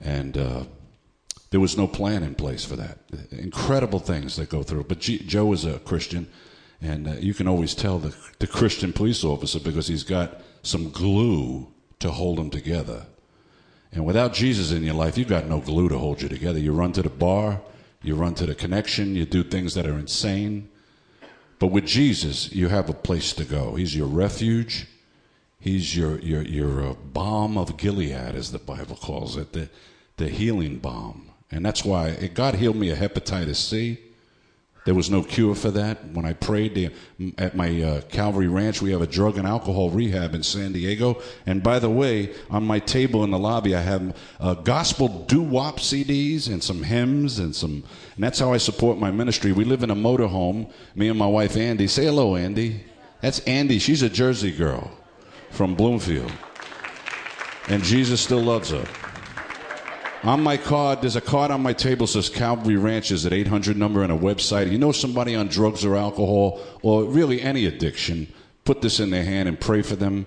And uh, there was no plan in place for that. Incredible things that go through. But G- Joe is a Christian, and uh, you can always tell the, the Christian police officer because he's got some glue to hold him together. And without Jesus in your life, you've got no glue to hold you together. You run to the bar, you run to the connection, you do things that are insane. But with Jesus, you have a place to go. He's your refuge. He's your your your uh, balm of Gilead, as the Bible calls it, the the healing balm. And that's why God healed me of hepatitis C. There was no cure for that. When I prayed at my uh, Calvary Ranch, we have a drug and alcohol rehab in San Diego. And by the way, on my table in the lobby, I have uh, gospel doo wop CDs and some hymns and some. And that's how I support my ministry. We live in a motorhome. Me and my wife Andy. Say hello, Andy. That's Andy. She's a Jersey girl from Bloomfield, and Jesus still loves her. On my card, there's a card on my table says Calvary Ranches at 800 number and a website. You know somebody on drugs or alcohol or really any addiction, put this in their hand and pray for them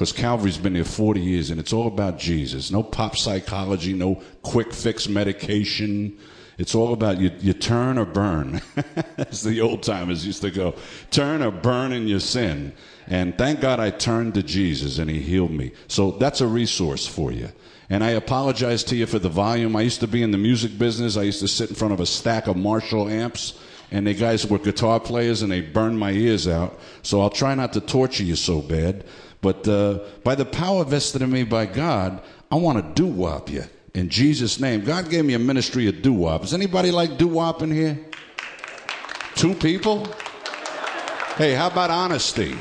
because Calvary's been there 40 years and it's all about Jesus. No pop psychology, no quick fix medication. It's all about you, you turn or burn, as the old timers used to go. Turn or burn in your sin. And thank God I turned to Jesus and he healed me. So that's a resource for you. And I apologize to you for the volume. I used to be in the music business. I used to sit in front of a stack of Marshall amps, and the guys were guitar players, and they burned my ears out. So I'll try not to torture you so bad. But uh, by the power vested in me by God, I want to do wop you in Jesus' name. God gave me a ministry of doo wop. Does anybody like doo wop in here? Two people? Hey, how about honesty?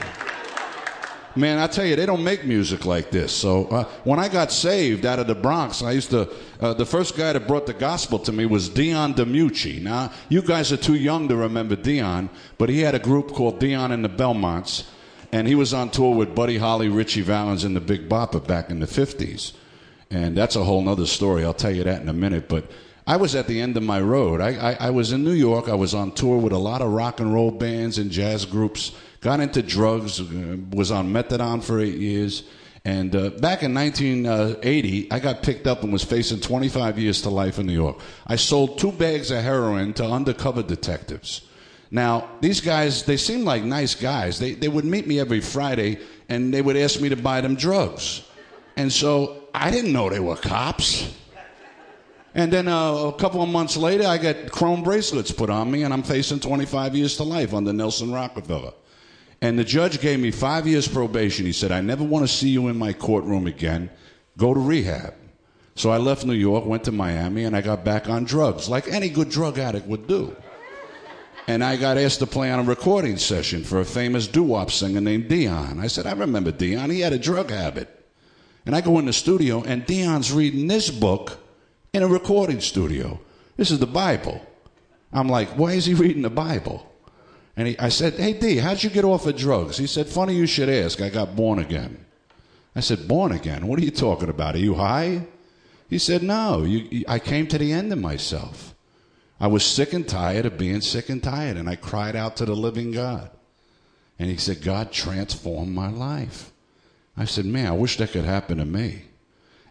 Man, I tell you, they don't make music like this. So uh, when I got saved out of the Bronx, I used to. Uh, the first guy that brought the gospel to me was Dion DiMucci. Now, you guys are too young to remember Dion, but he had a group called Dion and the Belmonts, and he was on tour with Buddy Holly, Ritchie Valens, and the Big Bopper back in the '50s. And that's a whole other story. I'll tell you that in a minute. But I was at the end of my road. I, I, I was in New York. I was on tour with a lot of rock and roll bands and jazz groups got into drugs, uh, was on methadone for eight years. And uh, back in 1980, I got picked up and was facing 25 years to life in New York. I sold two bags of heroin to undercover detectives. Now, these guys, they seemed like nice guys. They, they would meet me every Friday and they would ask me to buy them drugs. And so I didn't know they were cops. And then uh, a couple of months later, I got chrome bracelets put on me and I'm facing 25 years to life under Nelson Rockefeller. And the judge gave me five years probation. He said, I never want to see you in my courtroom again. Go to rehab. So I left New York, went to Miami, and I got back on drugs, like any good drug addict would do. And I got asked to play on a recording session for a famous doo-wop singer named Dion. I said, I remember Dion. He had a drug habit. And I go in the studio, and Dion's reading this book in a recording studio. This is the Bible. I'm like, why is he reading the Bible? And he, I said, Hey, D, how'd you get off of drugs? He said, Funny you should ask. I got born again. I said, Born again? What are you talking about? Are you high? He said, No, you, you, I came to the end of myself. I was sick and tired of being sick and tired, and I cried out to the living God. And he said, God transformed my life. I said, Man, I wish that could happen to me.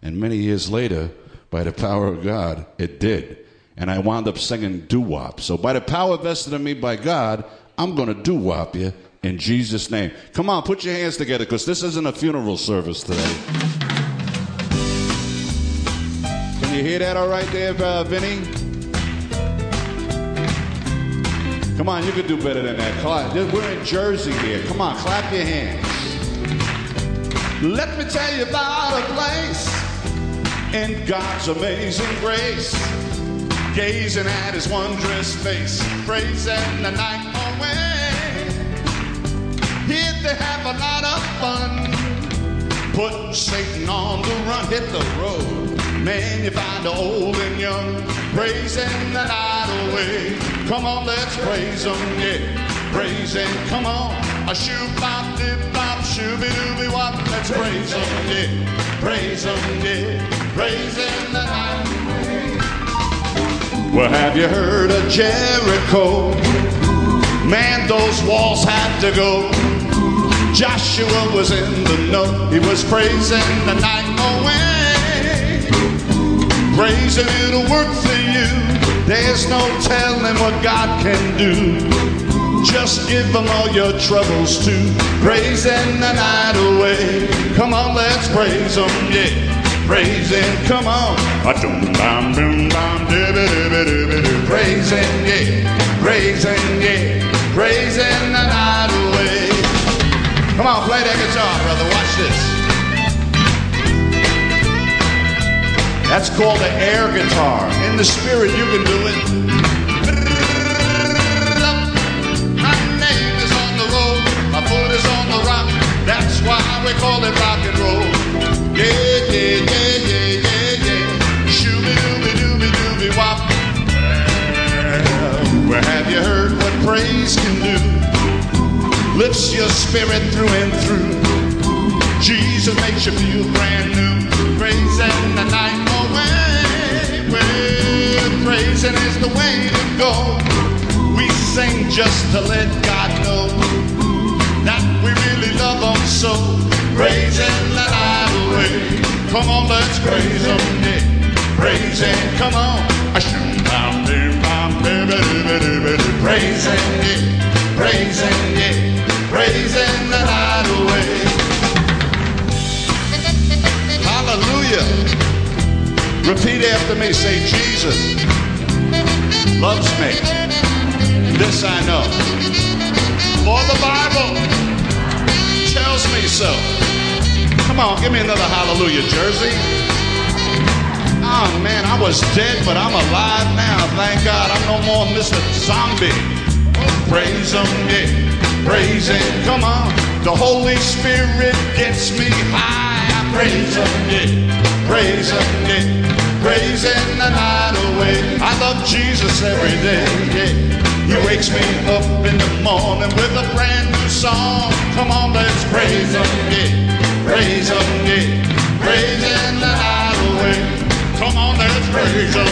And many years later, by the power of God, it did. And I wound up singing doo wop. So, by the power vested in me by God, I'm going to do wop you in Jesus' name. Come on, put your hands together because this isn't a funeral service today. Can you hear that all right there, uh, Vinny? Come on, you can do better than that. We're in Jersey here. Come on, clap your hands. Let me tell you about a place in God's amazing grace. Gazing at his wondrous face, praising the night away. here they have a lot of fun. Put Satan on the run, hit the road. Man, you find the old and young, praising the night away. Come on, let's praise them, yeah. Praising, come on. A shoe bop, dip bop, shooby dooby wop. Let's praise them, yeah. Praise them, yeah. Praising the night away. Well, have you heard of Jericho? Man, those walls had to go. Joshua was in the know. He was praising the night away. Praise and it'll work for you. There's no telling what God can do. Just give him all your troubles too. Praising the night away. Come on, let's praise him, yeah. Praising, come on. Praising, yeah. Praising, yeah. Praising the night away. Come on, play that guitar, brother. Watch this. That's called the air guitar. In the spirit, you can do it. My foot is on the rock. That's why we call it rock and roll. Yeah, Well, have you heard what praise can do? Lifts your spirit through and through. Jesus makes you feel brand new. Praising the night away. Well, praising is the way to go. We sing just to let God know that we really love Him so. Praising the night away. Come on, let's praise Him. Yeah. Praising, come on. I shoot down, bim, Praising, yeah. Praising, yeah. Praising the night away. Hallelujah. Repeat after me. Say, Jesus loves me. This I know. For the Bible tells me so. Come on, give me another hallelujah, Jersey. Oh man, I was dead, but I'm alive now. Thank God I'm no more Mr. Zombie. Praise him, yeah. Praise him, come on. The Holy Spirit gets me high. I praise him, yeah. Praise him, yeah. Praising the night away. I love Jesus every day, yeah. He wakes me up in the morning with a brand new song. Come on, let's praise him, yeah. Praise him, yeah. Praising the night away. Come on, let's praise him.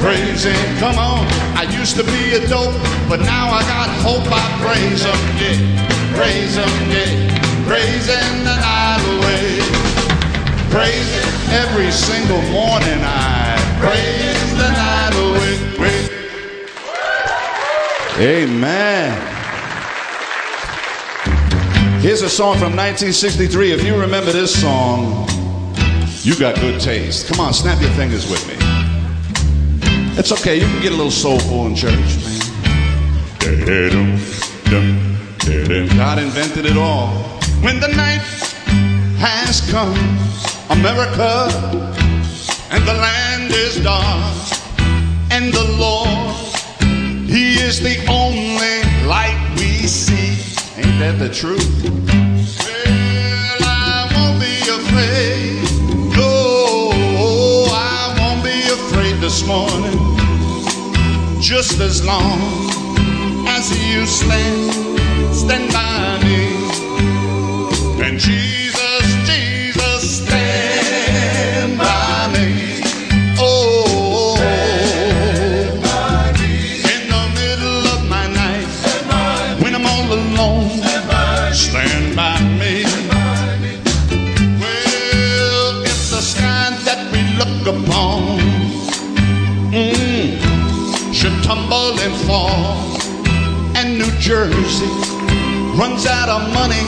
Praise him, come on. I used to be a dope, but now I got hope. I praise him, yeah. Praise him, yeah. Praising the night away. Praise him every single morning. I praise the night away. Amen. Here's a song from 1963. If you remember this song, you got good taste. Come on, snap your fingers with me. It's okay, you can get a little soulful in church, man. God invented it all. When the night has come, America, and the land is dark, and the Lord, He is the only light we see. Ain't that the truth? This morning. Just as long as you stand, stand by me. And Jesus, Jesus, stand by me. Oh, in the middle of my night, when I'm all alone, stand by me. Well, the sky that we look upon mm, should tumble and fall, and New Jersey runs out of money,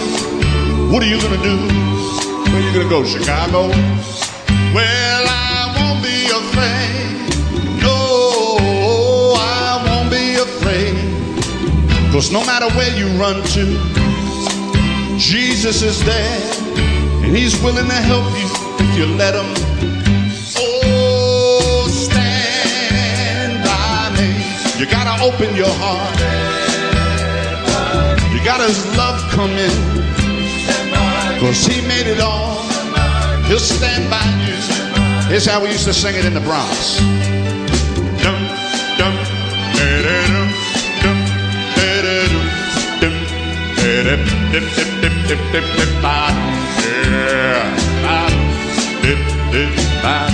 what are you gonna do? Where you gonna go, Chicago? Well, I won't be afraid. No, I won't be afraid. Cause no matter where you run to, Jesus is there, and He's willing to help you if you let Him. Gotta open your heart. You gotta His love come in. Cause He made it all. He'll stand by you. Here's how we used to sing it in the Bronx. Dum, dum, da-da-dum, dum, da-da-dum, dum, da-dum, dip, dip, dip, dip, dip, dip, ba, yeah, ba, dip, dip, ba.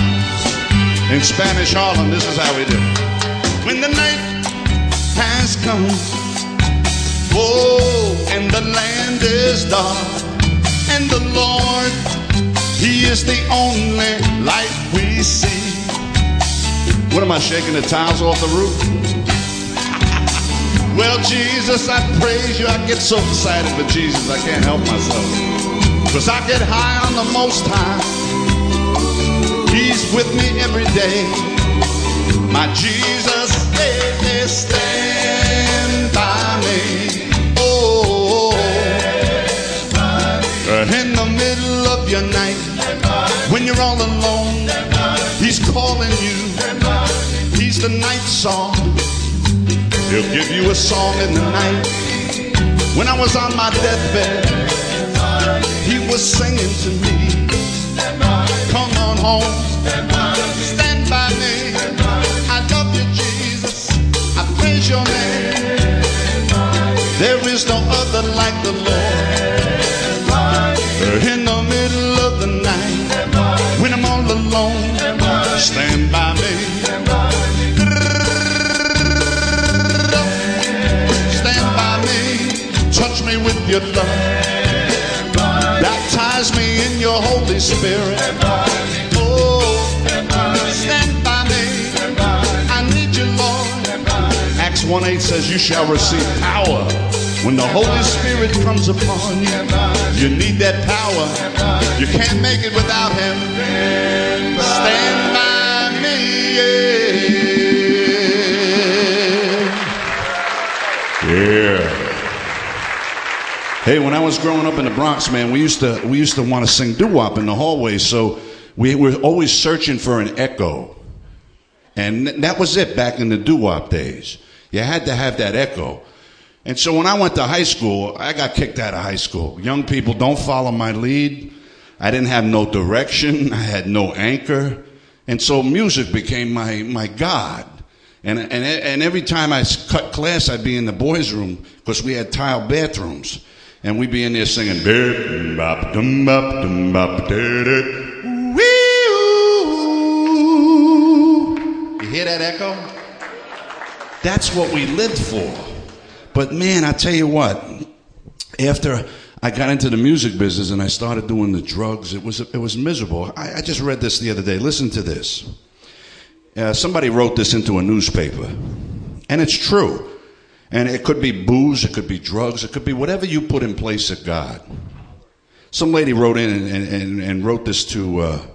In Spanish Harlem, this is how we do. it. Come, oh, and the land is dark, and the Lord, He is the only light we see. What am I shaking the tiles off the roof? well, Jesus, I praise you. I get so excited for Jesus, I can't help myself. Cause I get high on the most high. He's with me every day. My Jesus, they, stand Oh, in the middle of your night, when you're all alone, He's calling you. He's the night song. He'll give you a song in the night. When I was on my deathbed, He was singing to me. Come on home, stand by me. I love you, Jesus. I praise your name. There is no other like the Lord. In the middle of the night, when I'm all alone, stand by me. Stand by me, touch me with your love. Baptize me in your Holy Spirit. 1 8 says, You shall receive power when the Holy Spirit comes upon you. You need that power. You can't make it without Him. Stand by me. Yeah. Hey, when I was growing up in the Bronx, man, we used to we used to want to sing doo wop in the hallways, so we were always searching for an echo, and that was it back in the doo wop days. You had to have that echo. And so when I went to high school, I got kicked out of high school. Young people don't follow my lead. I didn't have no direction. I had no anchor. And so music became my, my God. And, and, and every time I cut class, I'd be in the boys' room because we had tile bathrooms. And we'd be in there singing. You hear that echo? That's what we lived for. But man, I tell you what, after I got into the music business and I started doing the drugs, it was, it was miserable. I, I just read this the other day. Listen to this. Uh, somebody wrote this into a newspaper, and it's true. And it could be booze, it could be drugs, it could be whatever you put in place of God. Some lady wrote in and, and, and wrote this to, uh,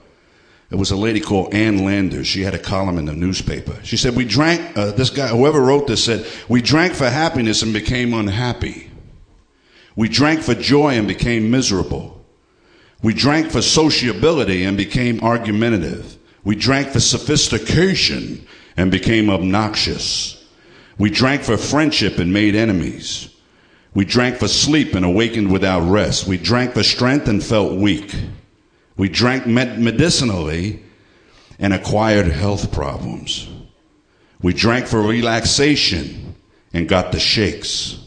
it was a lady called Ann Landers. She had a column in the newspaper. She said, We drank, uh, this guy, whoever wrote this said, We drank for happiness and became unhappy. We drank for joy and became miserable. We drank for sociability and became argumentative. We drank for sophistication and became obnoxious. We drank for friendship and made enemies. We drank for sleep and awakened without rest. We drank for strength and felt weak. We drank medicinally and acquired health problems. We drank for relaxation and got the shakes.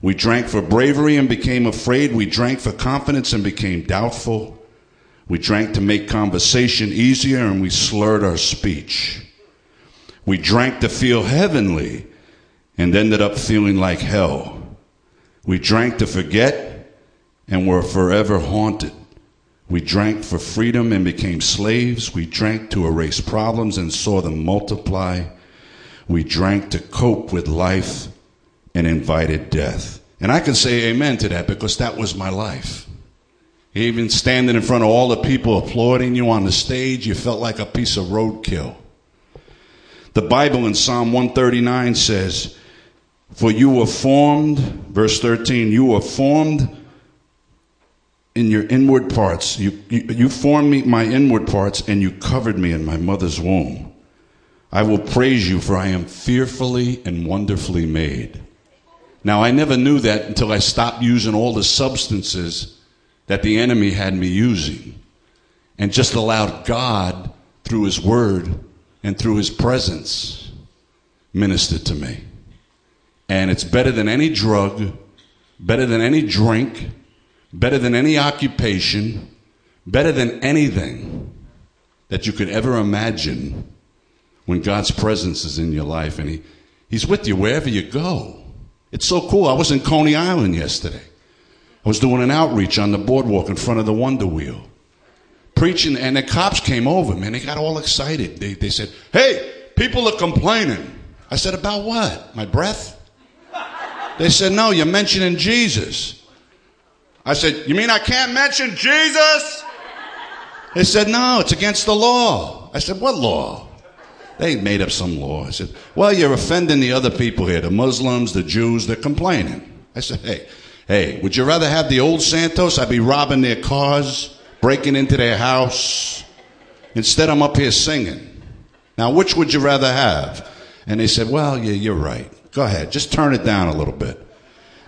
We drank for bravery and became afraid. We drank for confidence and became doubtful. We drank to make conversation easier and we slurred our speech. We drank to feel heavenly and ended up feeling like hell. We drank to forget and were forever haunted. We drank for freedom and became slaves. We drank to erase problems and saw them multiply. We drank to cope with life and invited death. And I can say amen to that because that was my life. Even standing in front of all the people applauding you on the stage, you felt like a piece of roadkill. The Bible in Psalm 139 says, For you were formed, verse 13, you were formed in your inward parts. You, you, you formed me, my inward parts, and you covered me in my mother's womb. I will praise you, for I am fearfully and wonderfully made. Now, I never knew that until I stopped using all the substances that the enemy had me using and just allowed God, through His Word and through His presence, minister to me. And it's better than any drug, better than any drink, better than any occupation, better than anything that you could ever imagine when God's presence is in your life and he, He's with you wherever you go. It's so cool. I was in Coney Island yesterday. I was doing an outreach on the boardwalk in front of the Wonder Wheel. Preaching, and the cops came over, man. They got all excited. They, they said, Hey, people are complaining. I said, About what? My breath? They said, No, you're mentioning Jesus. I said, You mean I can't mention Jesus? They said, No, it's against the law. I said, What law? They made up some law. I said, Well, you're offending the other people here, the Muslims, the Jews, they're complaining. I said, Hey, hey, would you rather have the old Santos? I'd be robbing their cars, breaking into their house. Instead, I'm up here singing. Now, which would you rather have? And they said, Well, yeah, you're right. Go ahead, just turn it down a little bit.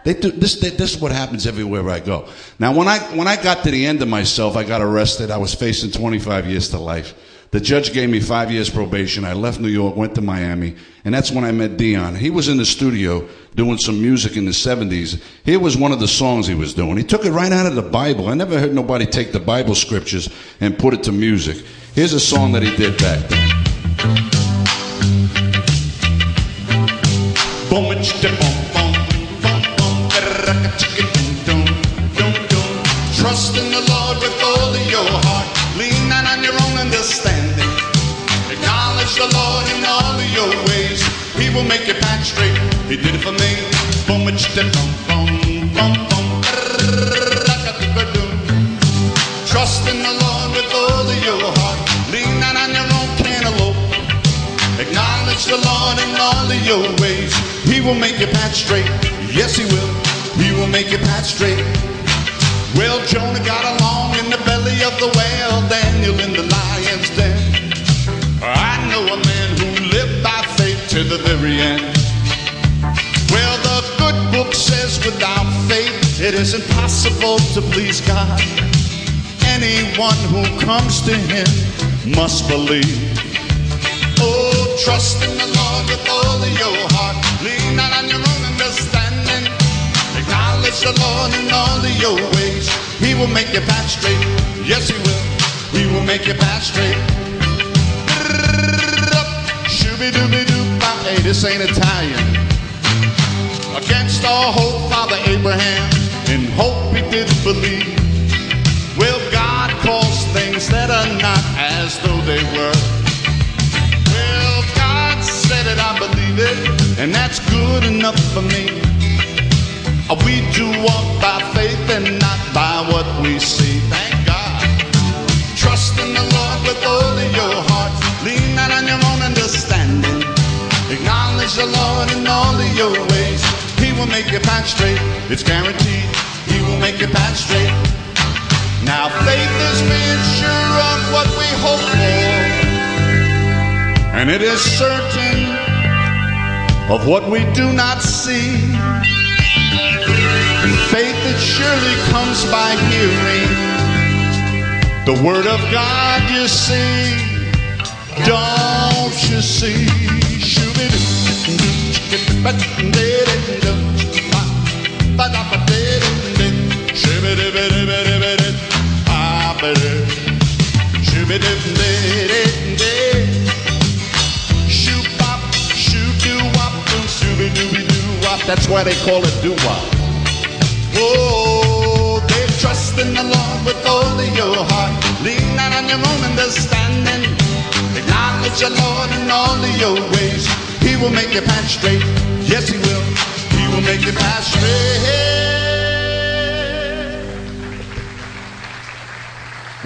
They do, this, they, this is what happens everywhere I go. Now, when I, when I got to the end of myself, I got arrested. I was facing 25 years to life. The judge gave me five years probation. I left New York, went to Miami, and that's when I met Dion. He was in the studio doing some music in the 70s. Here was one of the songs he was doing. He took it right out of the Bible. I never heard nobody take the Bible scriptures and put it to music. Here's a song that he did back then. Boom, Acknowledge the Lord in all of your ways. He will make your path straight. He did it for me. Boom, a chickadee, dum dum dum dum. Like a chickadee. Trust in the Lord with all of your heart. Lean not on your own cantaloupe. Acknowledge the Lord in all of your ways. He will make your path straight. Yes, He will. He will make your path straight. Well, Jonah got along in the belly of the whale, Daniel in the lion's den. I know a man who lived by faith to the very end. Well, the good book says without faith it is impossible to please God. Anyone who comes to Him must believe. Oh, trust in the Lord with all of your heart. Lean not on your own understanding. Acknowledge the Lord in all of your ways. He will make your path straight. Yes, He will. He will make your path straight. Shooby dooby doo. Hey, this ain't Italian. Against all hope, Father Abraham, in hope he did believe. Well, God calls things that are not as though they were. Well, God said it, I believe it, and that's good enough for me. We do walk by faith and not by what we see. Thank God. Trust in the Lord with all of your heart. Lean not on your own understanding. Acknowledge the Lord in all of your ways. He will make your path straight. It's guaranteed. He will make your path straight. Now faith is being sure of what we hope for. And it is certain of what we do not see. Faith that surely comes by hearing the word of God, you see. Don't you see? That's why they call it doo-wop. Oh, trust in the Lord with all of your heart. Lean not on your own understanding. Lord in all of your ways. He will make your path straight. Yes, He will. He will make your path straight.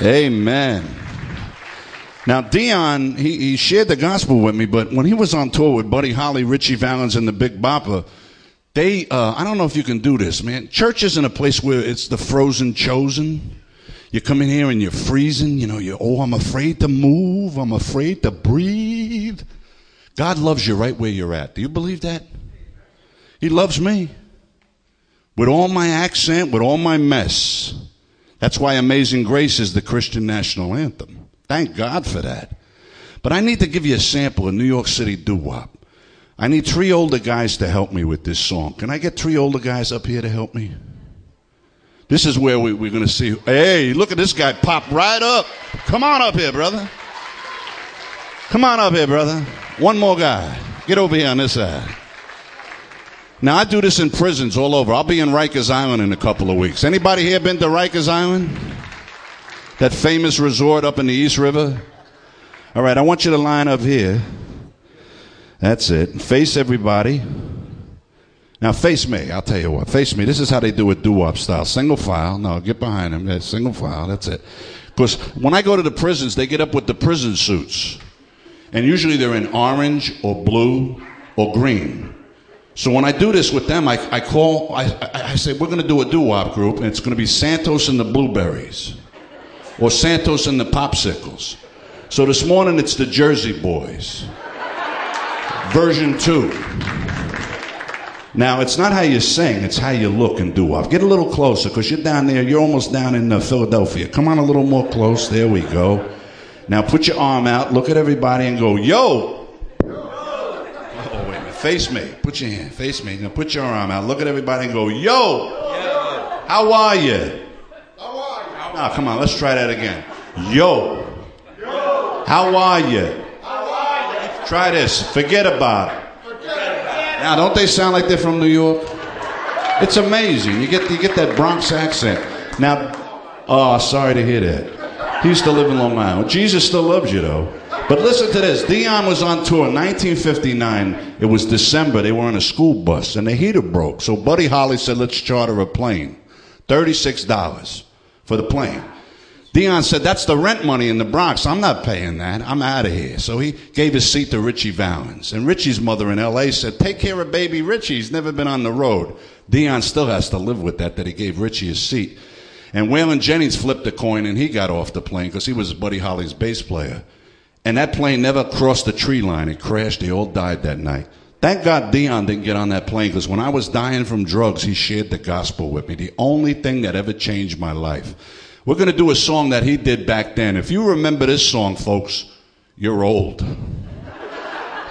Amen. Now, Dion, he, he shared the gospel with me, but when he was on tour with Buddy Holly, Ritchie Valens, and the Big Bopper, they, uh, I don't know if you can do this, man. Church isn't a place where it's the frozen chosen. You come in here and you're freezing, you know, you're, oh, I'm afraid to move. I'm afraid to breathe. God loves you right where you're at. Do you believe that? He loves me. With all my accent, with all my mess. That's why Amazing Grace is the Christian national anthem. Thank God for that. But I need to give you a sample of New York City doo-wop. I need three older guys to help me with this song. Can I get three older guys up here to help me? This is where we, are going to see. Hey, look at this guy pop right up. Come on up here, brother. Come on up here, brother. One more guy. Get over here on this side. Now, I do this in prisons all over. I'll be in Rikers Island in a couple of weeks. Anybody here been to Rikers Island? That famous resort up in the East River? All right, I want you to line up here. That's it. Face everybody. Now face me. I'll tell you what. Face me. This is how they do it doo-wop style. Single file. No, get behind them. That's single file. That's it. Because when I go to the prisons, they get up with the prison suits. And usually they're in orange or blue or green. So when I do this with them, I, I call, I, I, I say, we're going to do a doo-wop group, and it's going to be Santos and the Blueberries. Or Santos and the Popsicles. So this morning it's the Jersey Boys. Version 2. Now, it's not how you sing, it's how you look and do off. Get a little closer because you're down there, you're almost down in uh, Philadelphia. Come on a little more close. There we go. Now, put your arm out, look at everybody, and go, yo! Oh, wait a minute. Face me. Put your hand. Face me. Now, put your arm out, look at everybody, and go, yo! How are you? How are you? Now, come on, let's try that again. Yo! How are you? Try this. Forget about it. Now, don't they sound like they're from New York? It's amazing. You get you get that Bronx accent. Now, oh, sorry to hear that. He used to live in Long Island. Jesus still loves you, though. But listen to this. Dion was on tour in 1959. It was December. They were on a school bus, and the heater broke. So Buddy Holly said, let's charter a plane. $36 for the plane. Dion said, That's the rent money in the Bronx. I'm not paying that. I'm out of here. So he gave his seat to Ritchie Valens. And Ritchie's mother in LA said, Take care of baby Ritchie. He's never been on the road. Dion still has to live with that, that he gave Ritchie his seat. And Waylon Jennings flipped a coin and he got off the plane because he was Buddy Holly's bass player. And that plane never crossed the tree line. It crashed. They all died that night. Thank God Dion didn't get on that plane because when I was dying from drugs, he shared the gospel with me. The only thing that ever changed my life. We're going to do a song that he did back then. If you remember this song, folks, you're old.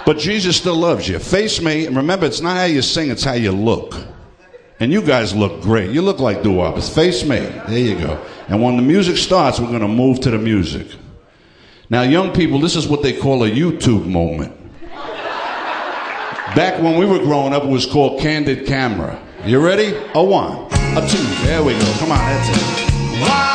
But Jesus still loves you. Face me, and remember, it's not how you sing, it's how you look. And you guys look great. You look like doo Face me. There you go. And when the music starts, we're going to move to the music. Now, young people, this is what they call a YouTube moment. Back when we were growing up, it was called Candid Camera. You ready? A one, a two. There we go. Come on, that's it. Each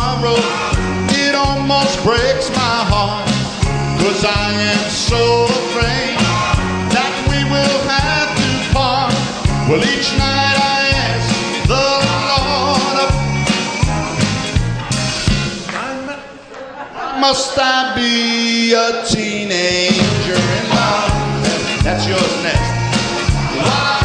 have it almost breaks my heart. Cause I am so afraid that we will have to part. Well, each night I ask the Lord, must I be a teenager in love? That's yours next. Here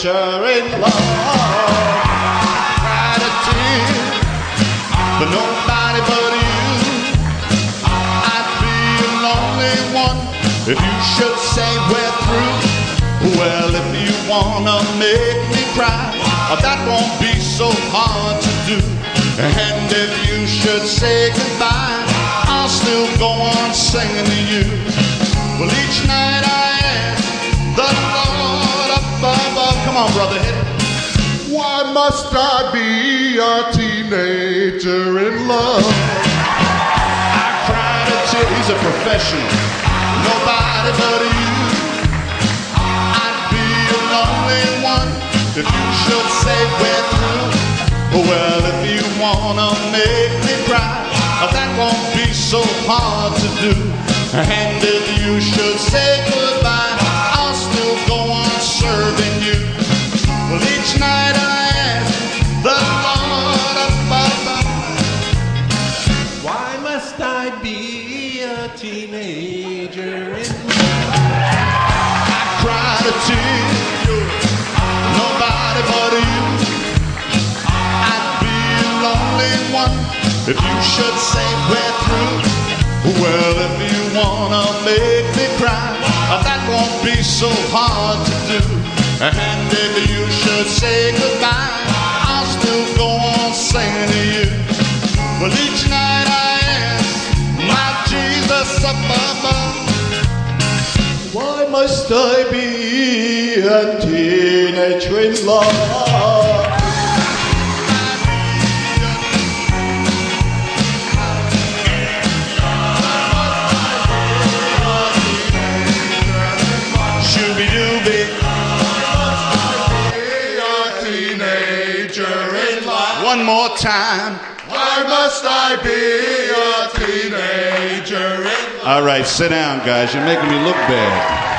teenager in love? Cried a tear for nobody but you. I'd be a lonely one if you should say we're through. Well, if you wanna make me cry, oh, that won't be so hard to do. And if you should say goodbye, I'll still go on singing to you. Well, each night I on, brother, hit. Why must I be a teenager in love? I cried a tear. He's a professional. Nobody but you. I'd be a lonely one if you should say we're through. Well, if you wanna make me cry, oh, that won't be so hard to do. And if you should say goodbye, Well, each night I ask the Lord above, Why must I be a teenager in I cried a tear. Nobody but you. I'd be a lonely one if you should say we're through. Well, if you wanna make me cry, that won't be so hard to do. And if you should say goodbye, I'll still go on singing to you. Well, each night I ask my Jesus above. Why must I be a teenager in love? Time. Why must I be a teenager in All right, sit down, guys. You're making me look bad.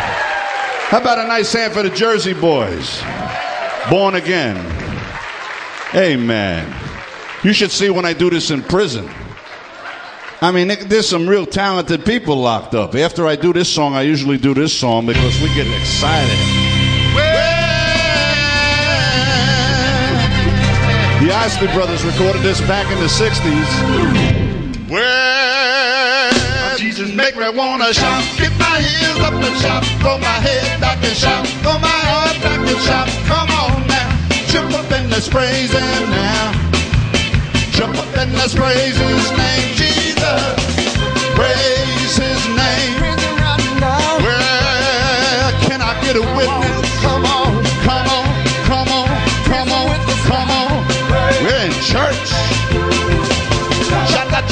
How about a nice hand for the Jersey boys? Born again. Amen. You should see when I do this in prison. I mean, there's some real talented people locked up. After I do this song, I usually do this song because we get excited. Isley Brothers recorded this back in the 60s. Well, Jesus make me wanna shout, get my heels up and shout, throw my head back and shout, throw my heart back and shout. Come on now, jump up and let's praise Him now. Jump up and let's praise His name, Jesus. Praise His name. Well, can I get a witness?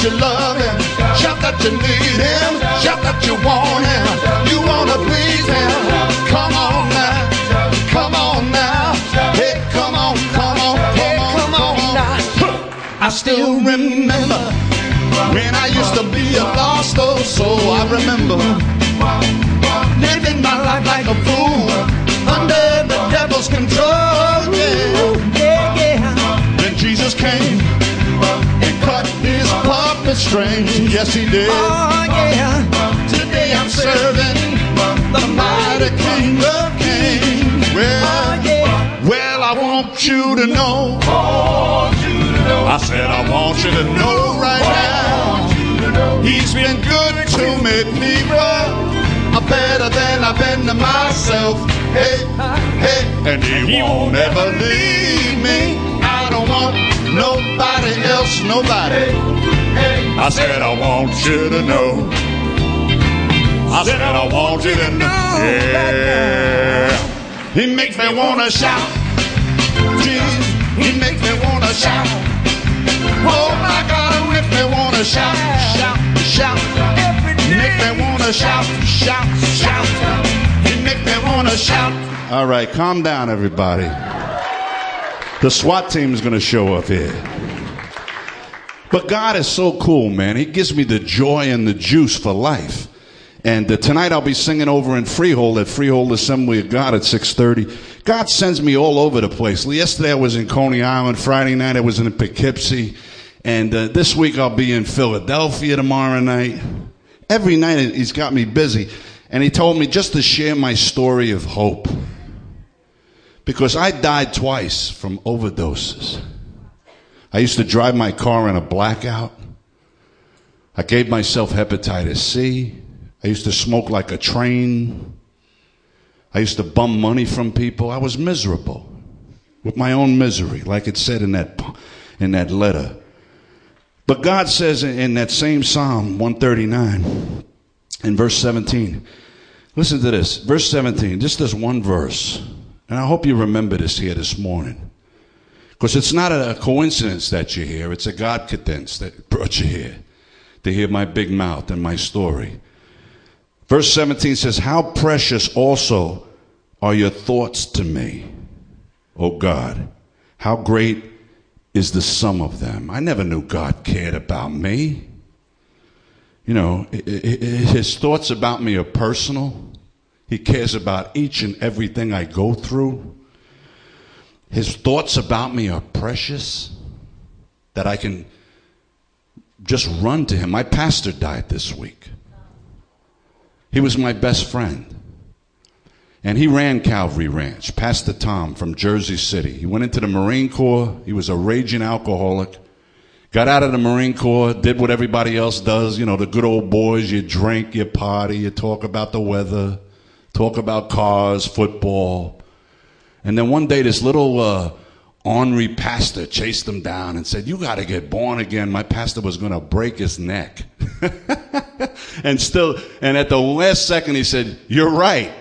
That you love him. Shout that you need him. Shout that you want him. You want to please him. Come on now. Come on now. Hey, come on, come on, come on, come on. I still remember when I used to be a lost old soul. I remember living my life like a fool under the devil's control. Yeah. Strings. Yes, he did. Oh yeah, Today I'm serving the mighty King of Kings. Well, oh, well, I want you to know. I said I want you to know right now. He's been good to make me, people. I'm better than I've been to myself. Hey, hey, and he won't ever leave me. I don't want nobody else, nobody. I said I want you to know. I said I want you to know. Yeah. He makes me wanna shout. Jesus, he makes me wanna shout. Oh my God, it makes me wanna shout, shout, shout. Make me wanna shout, shout, shout. He make me wanna shout. All right, calm down, everybody. The SWAT team is gonna show up here. But God is so cool, man. He gives me the joy and the juice for life. And uh, tonight I'll be singing over in Freehold at Freehold Assembly of God at 6:30. God sends me all over the place. Yesterday I was in Coney Island. Friday night I was in Poughkeepsie, and uh, this week I'll be in Philadelphia tomorrow night. Every night he's got me busy, and he told me just to share my story of hope because I died twice from overdoses. I used to drive my car in a blackout. I gave myself hepatitis C. I used to smoke like a train. I used to bum money from people. I was miserable with my own misery, like it said in that, in that letter. But God says in that same Psalm 139, in verse 17, listen to this. Verse 17, just this one verse. And I hope you remember this here this morning. Because it's not a coincidence that you're here, it's a God cadence that brought you here to hear my big mouth and my story. Verse 17 says, How precious also are your thoughts to me, O God. How great is the sum of them. I never knew God cared about me. You know, his thoughts about me are personal. He cares about each and everything I go through. His thoughts about me are precious that I can just run to him. My pastor died this week. He was my best friend. And he ran Calvary Ranch, Pastor Tom from Jersey City. He went into the Marine Corps. He was a raging alcoholic. Got out of the Marine Corps, did what everybody else does, you know, the good old boys. You drink, you party, you talk about the weather, talk about cars, football. And then one day, this little uh, ornery pastor chased him down and said, You got to get born again. My pastor was going to break his neck. and still, and at the last second, he said, You're right.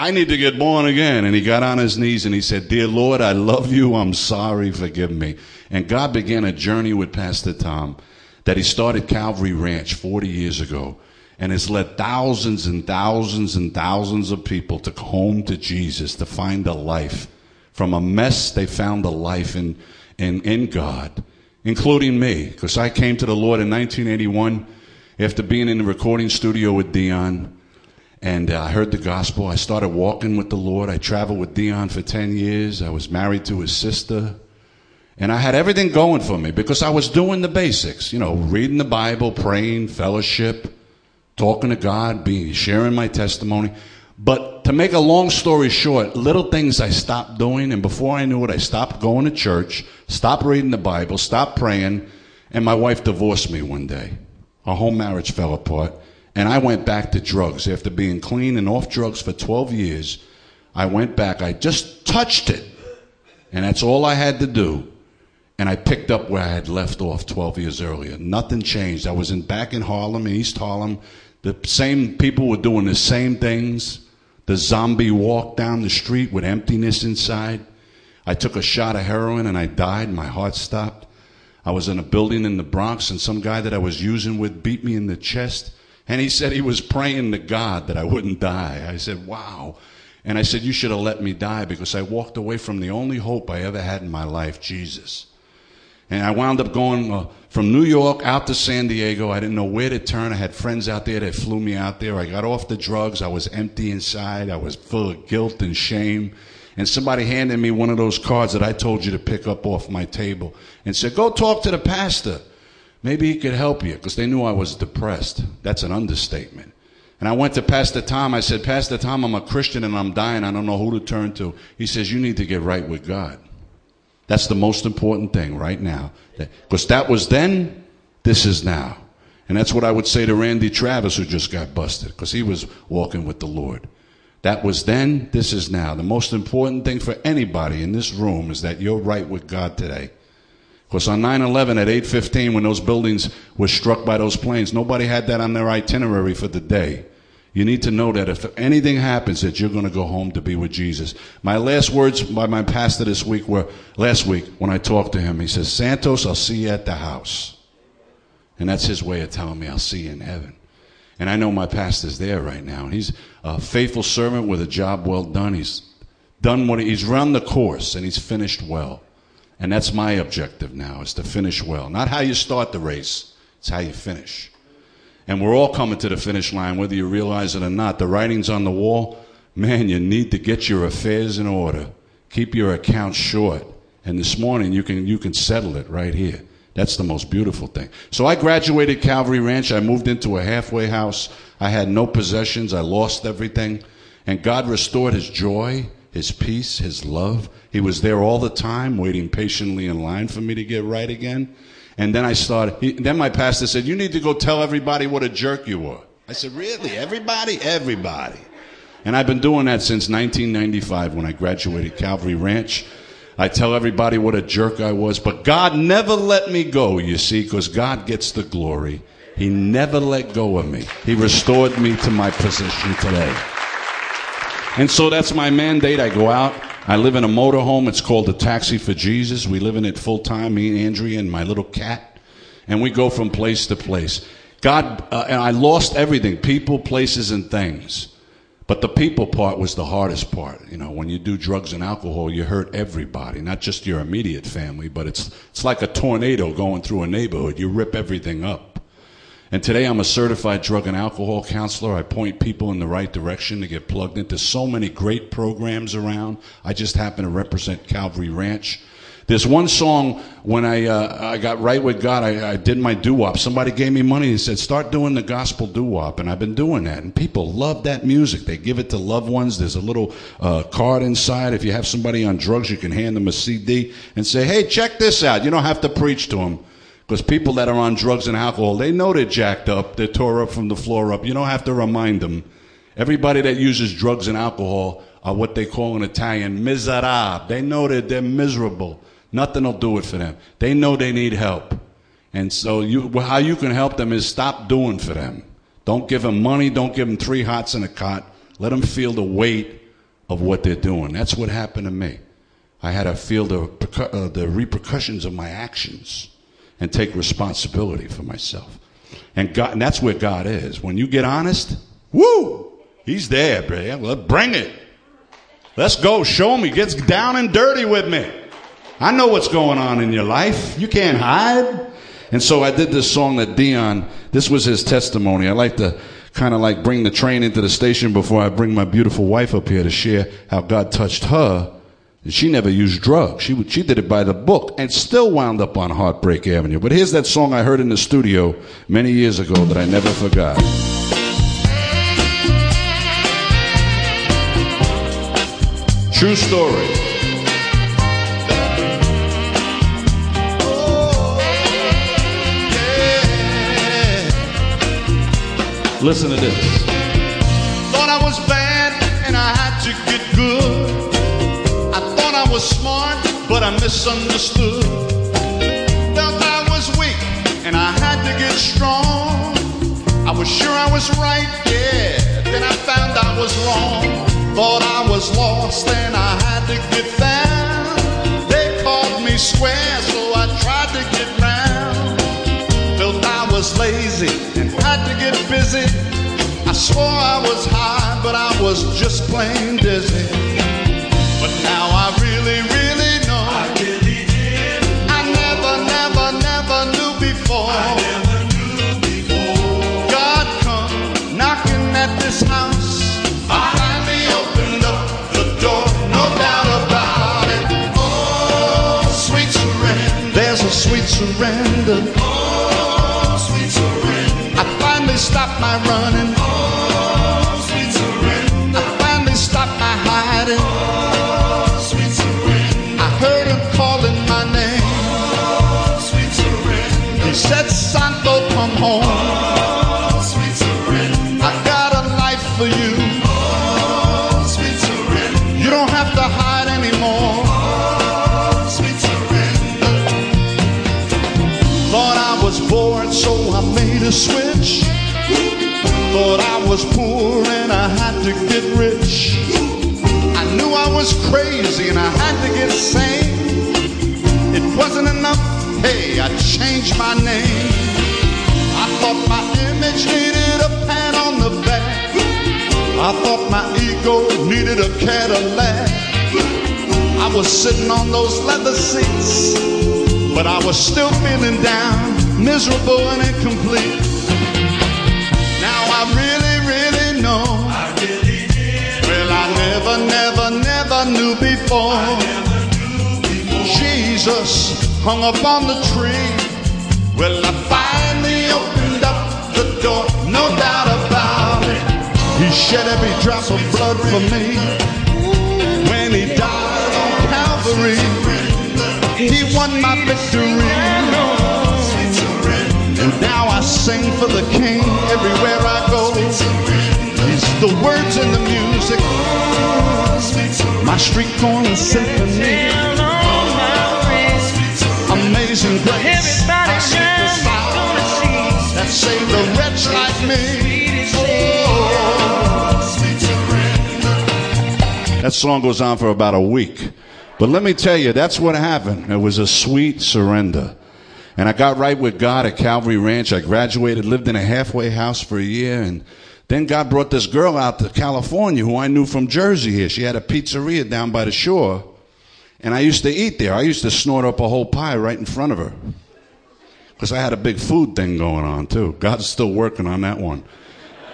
I need to get born again. And he got on his knees and he said, Dear Lord, I love you. I'm sorry. Forgive me. And God began a journey with Pastor Tom that he started Calvary Ranch 40 years ago and has led thousands and thousands and thousands of people to home to Jesus to find a life. From a mess, they found a life in, in, in God, including me, because I came to the Lord in 1981 after being in the recording studio with Dion. And uh, I heard the gospel. I started walking with the Lord. I traveled with Dion for 10 years. I was married to his sister. And I had everything going for me because I was doing the basics, you know, reading the Bible, praying, fellowship, talking to God, being, sharing my testimony. But to make a long story short, little things I stopped doing, and before I knew it, I stopped going to church, stopped reading the Bible, stopped praying, and my wife divorced me one day. Our whole marriage fell apart. And I went back to drugs. After being clean and off drugs for 12 years, I went back. I just touched it. And that's all I had to do. And I picked up where I had left off 12 years earlier. Nothing changed. I was in, back in Harlem, in East Harlem. The same people were doing the same things. The zombie walked down the street with emptiness inside. I took a shot of heroin and I died. My heart stopped. I was in a building in the Bronx and some guy that I was using with beat me in the chest and he said he was praying to God that I wouldn't die. I said, wow. And I said, you should have let me die because I walked away from the only hope I ever had in my life, Jesus. And I wound up going uh, from New York out to San Diego. I didn't know where to turn. I had friends out there that flew me out there. I got off the drugs. I was empty inside. I was full of guilt and shame. And somebody handed me one of those cards that I told you to pick up off my table and said, go talk to the pastor. Maybe he could help you because they knew I was depressed. That's an understatement. And I went to Pastor Tom. I said, Pastor Tom, I'm a Christian and I'm dying. I don't know who to turn to. He says, You need to get right with God. That's the most important thing right now. Because that was then, this is now. And that's what I would say to Randy Travis, who just got busted, because he was walking with the Lord. That was then, this is now. The most important thing for anybody in this room is that you're right with God today. Because on 9-11 at 8.15, when those buildings were struck by those planes, nobody had that on their itinerary for the day. You need to know that if anything happens, that you're going to go home to be with Jesus. My last words by my pastor this week were, last week when I talked to him, he says, Santos, I'll see you at the house. And that's his way of telling me I'll see you in heaven. And I know my pastor's there right now. And he's a faithful servant with a job well done. He's done what he's run the course and he's finished well. And that's my objective now is to finish well. Not how you start the race, it's how you finish. And we're all coming to the finish line, whether you realize it or not. The writing's on the wall. Man, you need to get your affairs in order. Keep your accounts short. And this morning you can you can settle it right here. That's the most beautiful thing. So I graduated Calvary Ranch. I moved into a halfway house. I had no possessions. I lost everything. And God restored his joy his peace, his love. He was there all the time, waiting patiently in line for me to get right again. And then I started, he, then my pastor said, You need to go tell everybody what a jerk you were. I said, Really? Everybody? Everybody. And I've been doing that since 1995 when I graduated Calvary Ranch. I tell everybody what a jerk I was, but God never let me go, you see, because God gets the glory. He never let go of me. He restored me to my position today. And so that's my mandate. I go out. I live in a motorhome. It's called the Taxi for Jesus. We live in it full time, me and Andrea and my little cat. And we go from place to place. God, uh, and I lost everything people, places, and things. But the people part was the hardest part. You know, when you do drugs and alcohol, you hurt everybody, not just your immediate family, but it's, it's like a tornado going through a neighborhood. You rip everything up. And today I'm a certified drug and alcohol counselor. I point people in the right direction to get plugged into so many great programs around. I just happen to represent Calvary Ranch. There's one song when I uh, I got right with God. I, I did my doo wop. Somebody gave me money and said, "Start doing the gospel doo wop," and I've been doing that. And people love that music. They give it to loved ones. There's a little uh, card inside. If you have somebody on drugs, you can hand them a CD and say, "Hey, check this out." You don't have to preach to them. Because people that are on drugs and alcohol, they know they're jacked up, they're tore up from the floor up. You don't have to remind them. Everybody that uses drugs and alcohol are what they call in Italian miserable. They know that they're miserable. Nothing will do it for them. They know they need help. And so you, how you can help them is stop doing for them. Don't give them money. Don't give them three hots in a cot. Let them feel the weight of what they're doing. That's what happened to me. I had to feel the, uh, the repercussions of my actions and take responsibility for myself. And God, and that's where God is. When you get honest, woo, He's there, bro. Bring it. Let's go. Show me. Gets down and dirty with me. I know what's going on in your life. You can't hide. And so I did this song that Dion, this was his testimony. I like to kind of like bring the train into the station before I bring my beautiful wife up here to share how God touched her. She never used drugs. She, she did it by the book and still wound up on Heartbreak Avenue. But here's that song I heard in the studio many years ago that I never forgot. True story. Listen to this. Was smart, but I misunderstood. Felt I was weak and I had to get strong. I was sure I was right, yeah. Then I found I was wrong. Thought I was lost and I had to get found. They called me square, so I tried to get round. Felt I was lazy and had to get busy. I swore I was high, but I was just plain dizzy. But now surrender. Oh, sweet surrender. I finally stopped my running. Oh, Thought I was poor and I had to get rich. I knew I was crazy and I had to get sane. It wasn't enough, hey, I changed my name. I thought my image needed a pat on the back. I thought my ego needed a Cadillac. I was sitting on those leather seats, but I was still feeling down, miserable and incomplete. Never, never, knew before. Jesus hung up on the tree. Well, I finally opened up the door, no doubt about it. He shed every drop of blood for me. When he died on Calvary, he won my victory. And now I sing for the King everywhere I go. He's the words and the music. My street corner symphony. Amazing grace. How sweet the sound that saved a wretch like me. Oh, That song goes on for about a week. But let me tell you, that's what happened. It was a sweet surrender. And I got right with God at Calvary Ranch. I graduated, lived in a halfway house for a year, and then God brought this girl out to California who I knew from Jersey here. She had a pizzeria down by the shore. And I used to eat there. I used to snort up a whole pie right in front of her. Because I had a big food thing going on too. God's still working on that one.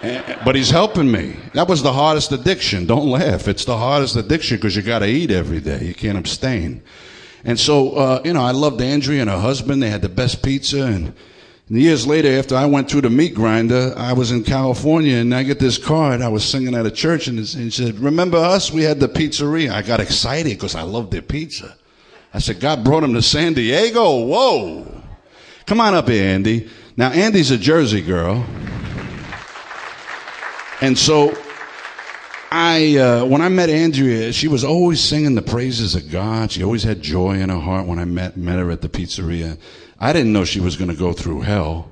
But he's helping me. That was the hardest addiction. Don't laugh. It's the hardest addiction because you got to eat every day. You can't abstain. And so, uh, you know, I loved Andrea and her husband. They had the best pizza. And years later, after I went through the meat grinder, I was in California and I get this card. I was singing at a church and it said, Remember us? We had the pizzeria. I got excited because I loved their pizza. I said, God brought him to San Diego. Whoa. Come on up here, Andy. Now, Andy's a Jersey girl. And so I, uh, when I met Andrea, she was always singing the praises of God. She always had joy in her heart when I met, met her at the pizzeria. I didn't know she was going to go through hell,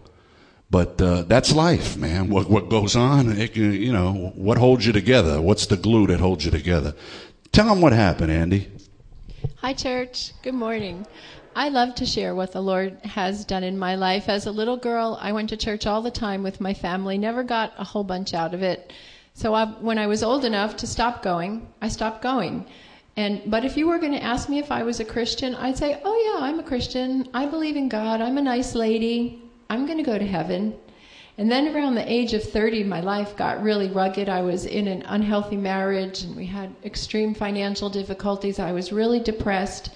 But uh, that's life, man. What what goes on? It, you know, what holds you together? What's the glue that holds you together? Tell them what happened, Andy. Hi, church. Good morning. I love to share what the Lord has done in my life. As a little girl, I went to church all the time with my family, never got a whole bunch out of it. So I, when I was old enough to stop going, I stopped going. And but if you were going to ask me if I was a Christian, I'd say, "Oh yeah, I'm a Christian. I believe in God. I'm a nice lady. I'm going to go to heaven." And then around the age of 30, my life got really rugged. I was in an unhealthy marriage and we had extreme financial difficulties. I was really depressed.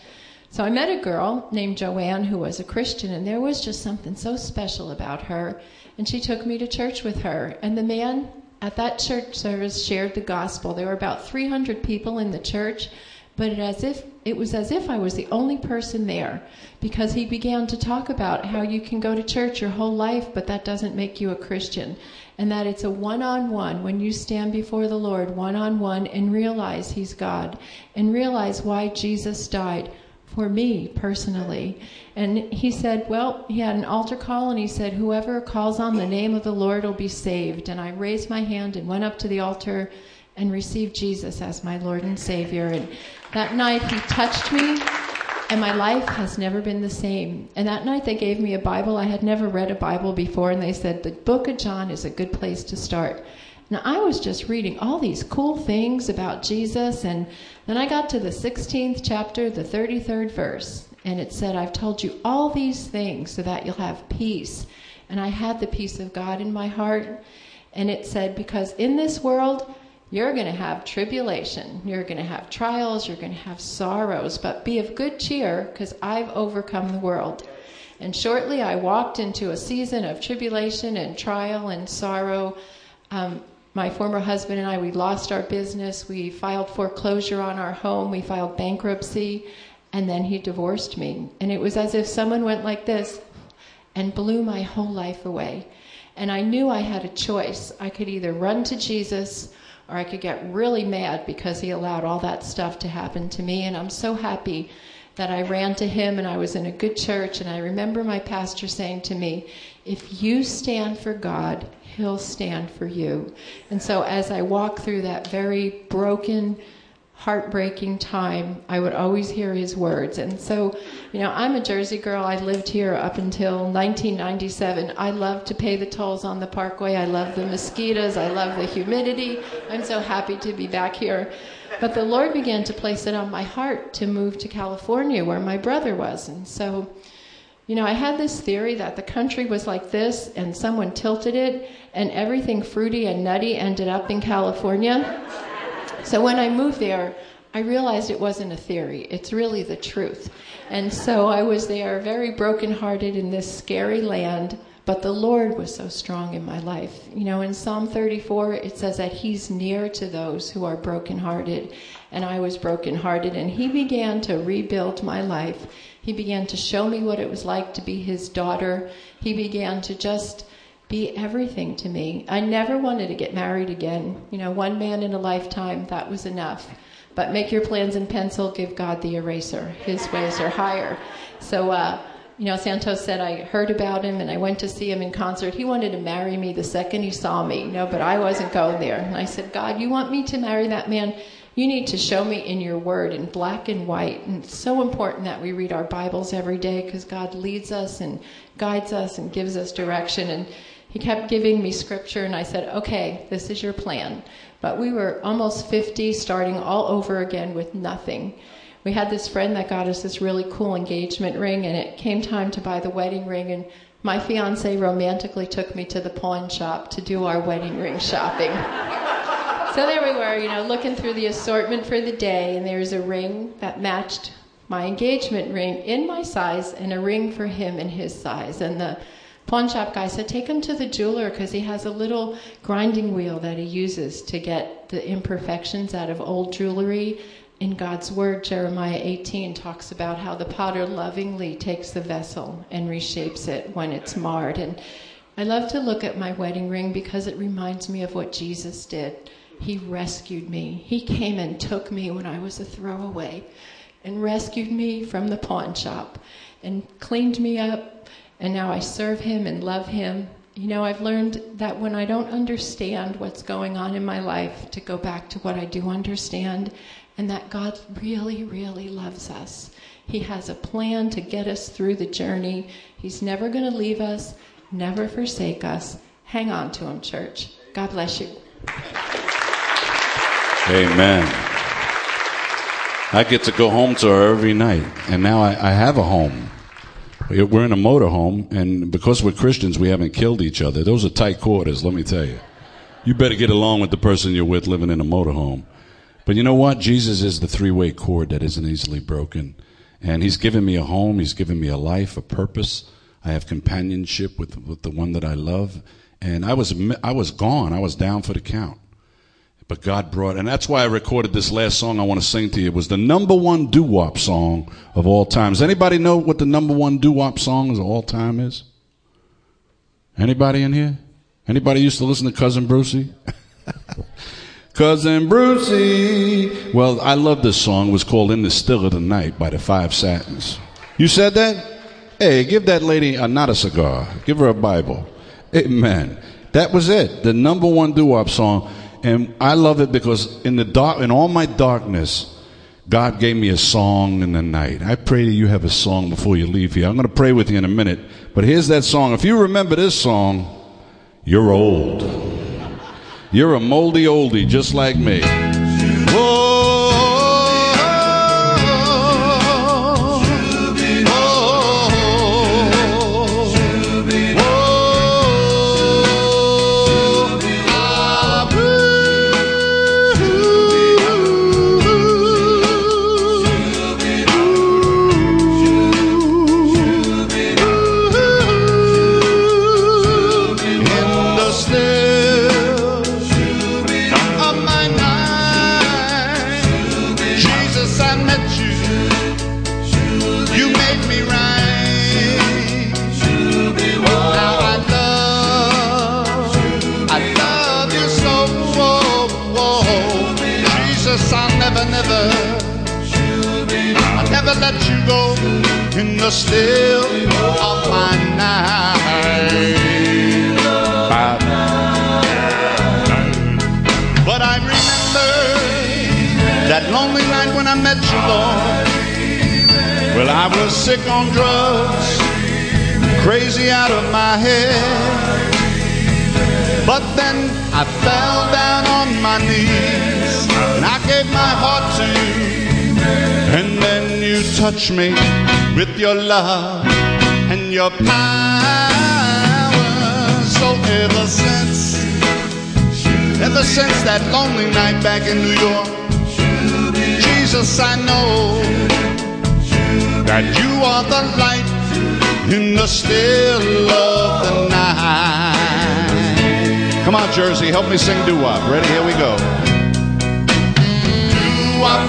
So I met a girl named Joanne who was a Christian, and there was just something so special about her. And she took me to church with her. And the man at that church service shared the gospel. There were about 300 people in the church, but it, as if, it was as if I was the only person there because he began to talk about how you can go to church your whole life, but that doesn't make you a Christian. And that it's a one on one when you stand before the Lord, one on one, and realize He's God and realize why Jesus died for me personally. And he said, well, he had an altar call and he said, whoever calls on the name of the Lord will be saved. And I raised my hand and went up to the altar and received Jesus as my Lord and Savior. And that night he touched me and my life has never been the same. And that night they gave me a Bible. I had never read a Bible before and they said, the book of John is a good place to start. Now, I was just reading all these cool things about Jesus, and then I got to the 16th chapter, the 33rd verse, and it said, I've told you all these things so that you'll have peace. And I had the peace of God in my heart, and it said, Because in this world, you're going to have tribulation, you're going to have trials, you're going to have sorrows, but be of good cheer, because I've overcome the world. And shortly I walked into a season of tribulation and trial and sorrow. Um, my former husband and I, we lost our business. We filed foreclosure on our home. We filed bankruptcy. And then he divorced me. And it was as if someone went like this and blew my whole life away. And I knew I had a choice. I could either run to Jesus or I could get really mad because he allowed all that stuff to happen to me. And I'm so happy that I ran to him and I was in a good church. And I remember my pastor saying to me, If you stand for God, he'll stand for you. And so as I walk through that very broken, heartbreaking time, I would always hear his words. And so, you know, I'm a Jersey girl. I lived here up until 1997. I love to pay the tolls on the parkway. I love the mosquitoes. I love the humidity. I'm so happy to be back here. But the Lord began to place it on my heart to move to California where my brother was. And so, you know, I had this theory that the country was like this and someone tilted it and everything fruity and nutty ended up in California. So when I moved there, I realized it wasn't a theory. It's really the truth. And so I was there very brokenhearted in this scary land, but the Lord was so strong in my life. You know, in Psalm 34, it says that He's near to those who are brokenhearted. And I was brokenhearted, and He began to rebuild my life. He began to show me what it was like to be His daughter. He began to just be everything to me. I never wanted to get married again. You know, one man in a lifetime, that was enough. But make your plans in pencil, give God the eraser. His ways are higher. So, uh, you know, Santos said I heard about him and I went to see him in concert. He wanted to marry me the second he saw me, you know, but I wasn't going there. And I said, God, you want me to marry that man? You need to show me in your word in black and white. And it's so important that we read our Bibles every day because God leads us and guides us and gives us direction. And he kept giving me scripture, and I said, okay, this is your plan. But we were almost 50, starting all over again with nothing. We had this friend that got us this really cool engagement ring, and it came time to buy the wedding ring, and my fiance romantically took me to the pawn shop to do our wedding ring shopping. so there we were, you know, looking through the assortment for the day, and there's a ring that matched my engagement ring in my size, and a ring for him in his size. And the pawn shop guy said, Take him to the jeweler because he has a little grinding wheel that he uses to get the imperfections out of old jewelry. In God's Word, Jeremiah 18 talks about how the potter lovingly takes the vessel and reshapes it when it's marred. And I love to look at my wedding ring because it reminds me of what Jesus did. He rescued me, He came and took me when I was a throwaway and rescued me from the pawn shop and cleaned me up and now I serve him and love him. You know, I've learned that when I don't understand what's going on in my life, to go back to what I do understand, and that God really, really loves us. He has a plan to get us through the journey. He's never going to leave us, never forsake us. Hang on to Him, church. God bless you. Amen. I get to go home to her every night, and now I, I have a home. We're in a motorhome, and because we're Christians, we haven't killed each other. Those are tight quarters, let me tell you. You better get along with the person you're with living in a motorhome. But you know what? Jesus is the three way cord that isn't easily broken. And He's given me a home, He's given me a life, a purpose. I have companionship with, with the one that I love. And I was, I was gone, I was down for the count. But God brought, and that's why I recorded this last song I want to sing to you. It was the number one doo-wop song of all time. Does anybody know what the number one doo-wop song of all time is? Anybody in here? Anybody used to listen to Cousin Brucey? Cousin Brucey. Well, I love this song. It was called In the Still of the Night by the Five Satins. You said that? Hey, give that lady a, not a cigar. Give her a Bible. Amen. That was it. The number one doo-wop song. And I love it because in the dark, in all my darkness, God gave me a song in the night. I pray that you have a song before you leave here. I'm going to pray with you in a minute. But here's that song. If you remember this song, you're old. You're a moldy oldie just like me. In New York, Jesus, I know that you are the light in the still of the night. Come on, Jersey, help me sing doo-wop. Ready? Here we go. Doo-wop,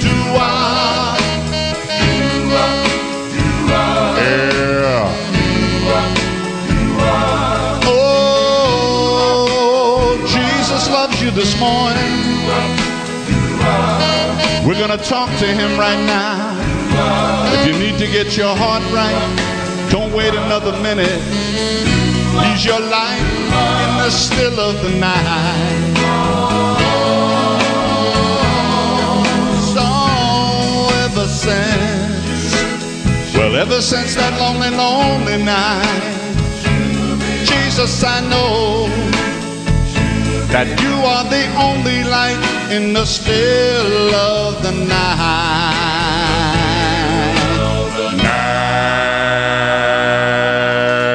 doo-wop, doo-wop, Do Wop. yeah. Oh, Jesus loves you this morning. Going to talk to him right now. If you need to get your heart right, don't wait another minute. He's your light in the still of the night. So ever since, well, ever since that lonely, lonely night. Jesus, I know that you are the only light in the still of the night.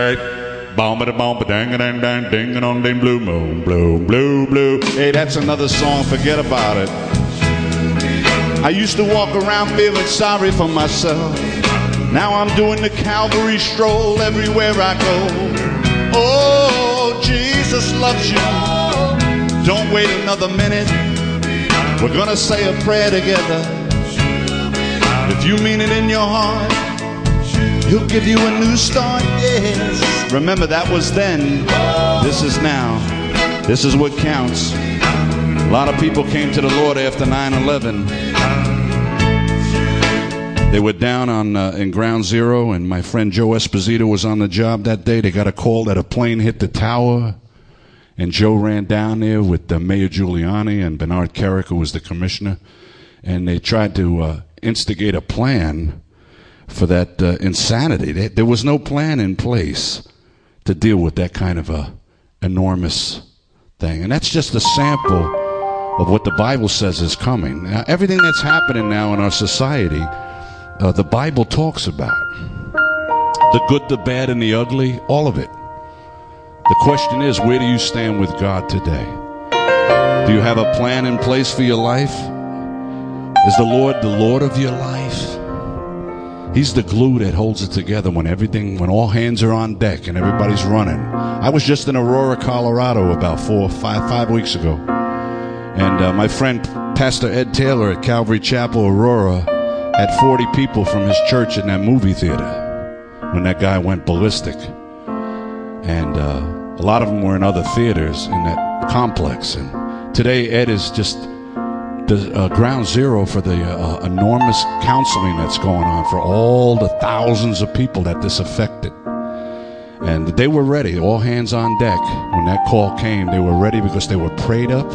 Night. Bomb it, bomb it, dang dang dang, ding on ding, blue moon, blue, blue, blue. Hey, that's another song. Forget about it. I used to walk around feeling sorry for myself. Now I'm doing the Calvary stroll everywhere I go. Oh, Jesus loves you. Don't wait another minute. We're gonna say a prayer together. If you mean it in your heart, He'll give you a new start. Yes. Remember, that was then. This is now. This is what counts. A lot of people came to the Lord after 9 11. They were down on uh, in Ground Zero, and my friend Joe Esposito was on the job that day. They got a call that a plane hit the tower, and Joe ran down there with uh, Mayor Giuliani and Bernard Kerik, who was the commissioner, and they tried to uh, instigate a plan for that uh, insanity. They, there was no plan in place to deal with that kind of a enormous thing, and that's just a sample of what the Bible says is coming. Now, everything that's happening now in our society uh, the Bible talks about. The good, the bad, and the ugly, all of it. The question is, where do you stand with God today? Do you have a plan in place for your life? Is the Lord the Lord of your life? He's the glue that holds it together when everything, when all hands are on deck and everybody's running. I was just in Aurora, Colorado about four, five, five weeks ago. And uh, my friend, Pastor Ed Taylor at Calvary Chapel, Aurora, had 40 people from his church in that movie theater when that guy went ballistic. And uh, a lot of them were in other theaters in that complex. And today, Ed is just the uh, ground zero for the uh, enormous counseling that's going on for all the thousands of people that this affected. And they were ready, all hands on deck. When that call came, they were ready because they were prayed up,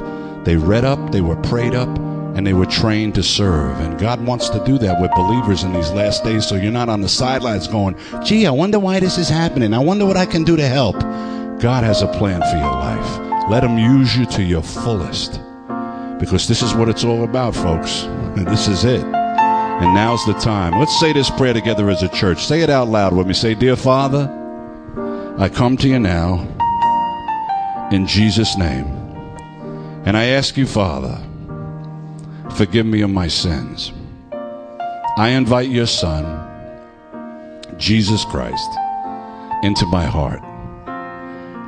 they read up, they were prayed up, and they were trained to serve. And God wants to do that with believers in these last days so you're not on the sidelines going, gee, I wonder why this is happening. I wonder what I can do to help. God has a plan for your life. Let Him use you to your fullest because this is what it's all about, folks. This is it. And now's the time. Let's say this prayer together as a church. Say it out loud with me. Say, Dear Father, I come to you now in Jesus' name. And I ask you, Father, Forgive me of my sins. I invite your Son, Jesus Christ, into my heart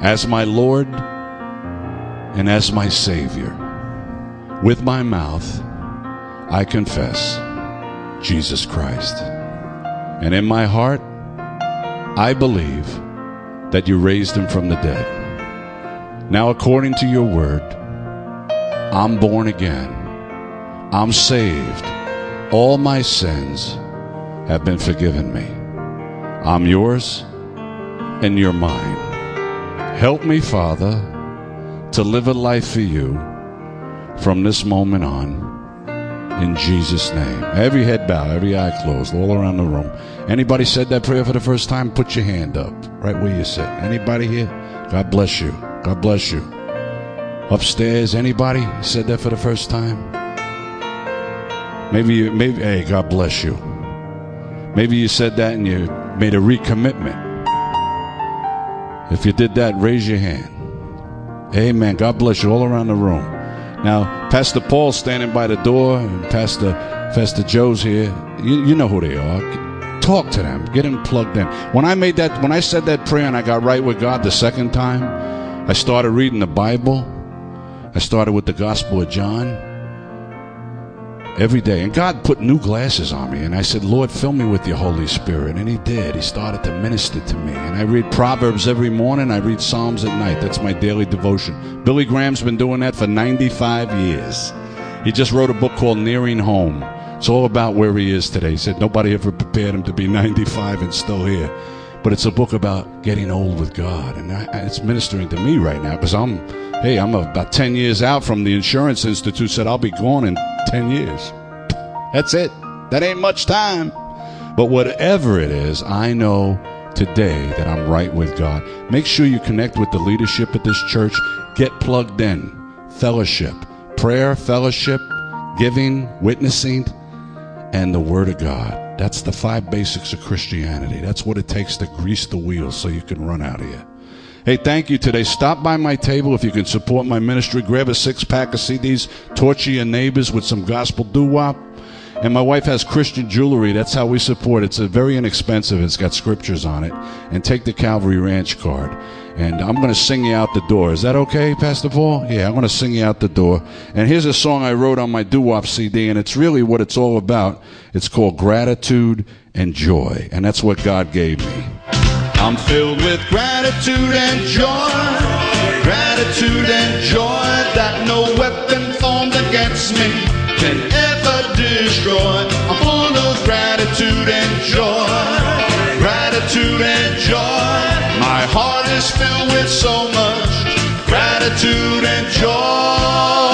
as my Lord and as my Savior. With my mouth, I confess Jesus Christ. And in my heart, I believe that you raised him from the dead. Now, according to your word, I'm born again I'm saved. All my sins have been forgiven me. I'm yours and you're mine. Help me, Father, to live a life for you from this moment on. In Jesus' name. Every head bow, every eye closed, all around the room. Anybody said that prayer for the first time? Put your hand up right where you sit. Anybody here? God bless you. God bless you. Upstairs, anybody said that for the first time? Maybe you, maybe, hey, God bless you. Maybe you said that and you made a recommitment. If you did that, raise your hand. Amen. God bless you all around the room. Now, Pastor Paul's standing by the door, and Pastor Pastor Joe's here. You, you know who they are. Talk to them. Get them plugged in. When I made that, when I said that prayer and I got right with God the second time, I started reading the Bible. I started with the Gospel of John every day. And God put new glasses on me. And I said, Lord, fill me with your Holy Spirit. And He did. He started to minister to me. And I read Proverbs every morning. I read Psalms at night. That's my daily devotion. Billy Graham's been doing that for 95 years. He just wrote a book called Nearing Home. It's all about where he is today. He said nobody ever prepared him to be 95 and still here. But it's a book about getting old with God. And I, it's ministering to me right now because I'm, hey, I'm about 10 years out from the Insurance Institute, said I'll be gone in 10 years. That's it. That ain't much time. But whatever it is, I know today that I'm right with God. Make sure you connect with the leadership at this church. Get plugged in. Fellowship, prayer, fellowship, giving, witnessing, and the Word of God. That's the five basics of Christianity. That's what it takes to grease the wheels so you can run out of here. Hey, thank you today. Stop by my table if you can support my ministry. Grab a six pack of CDs, torture your neighbors with some gospel doo wop. And my wife has Christian jewelry. That's how we support. It's very inexpensive. It's got scriptures on it. And take the Calvary Ranch card. And I'm going to sing you out the door. Is that okay, Pastor Paul? Yeah, I'm going to sing you out the door. And here's a song I wrote on my doo-wop CD, and it's really what it's all about. It's called Gratitude and Joy. And that's what God gave me. I'm filled with gratitude and joy, gratitude and joy that no weapon formed against me can ever destroy. I'm full of gratitude and joy, gratitude and joy. My heart is filled with so much gratitude and joy.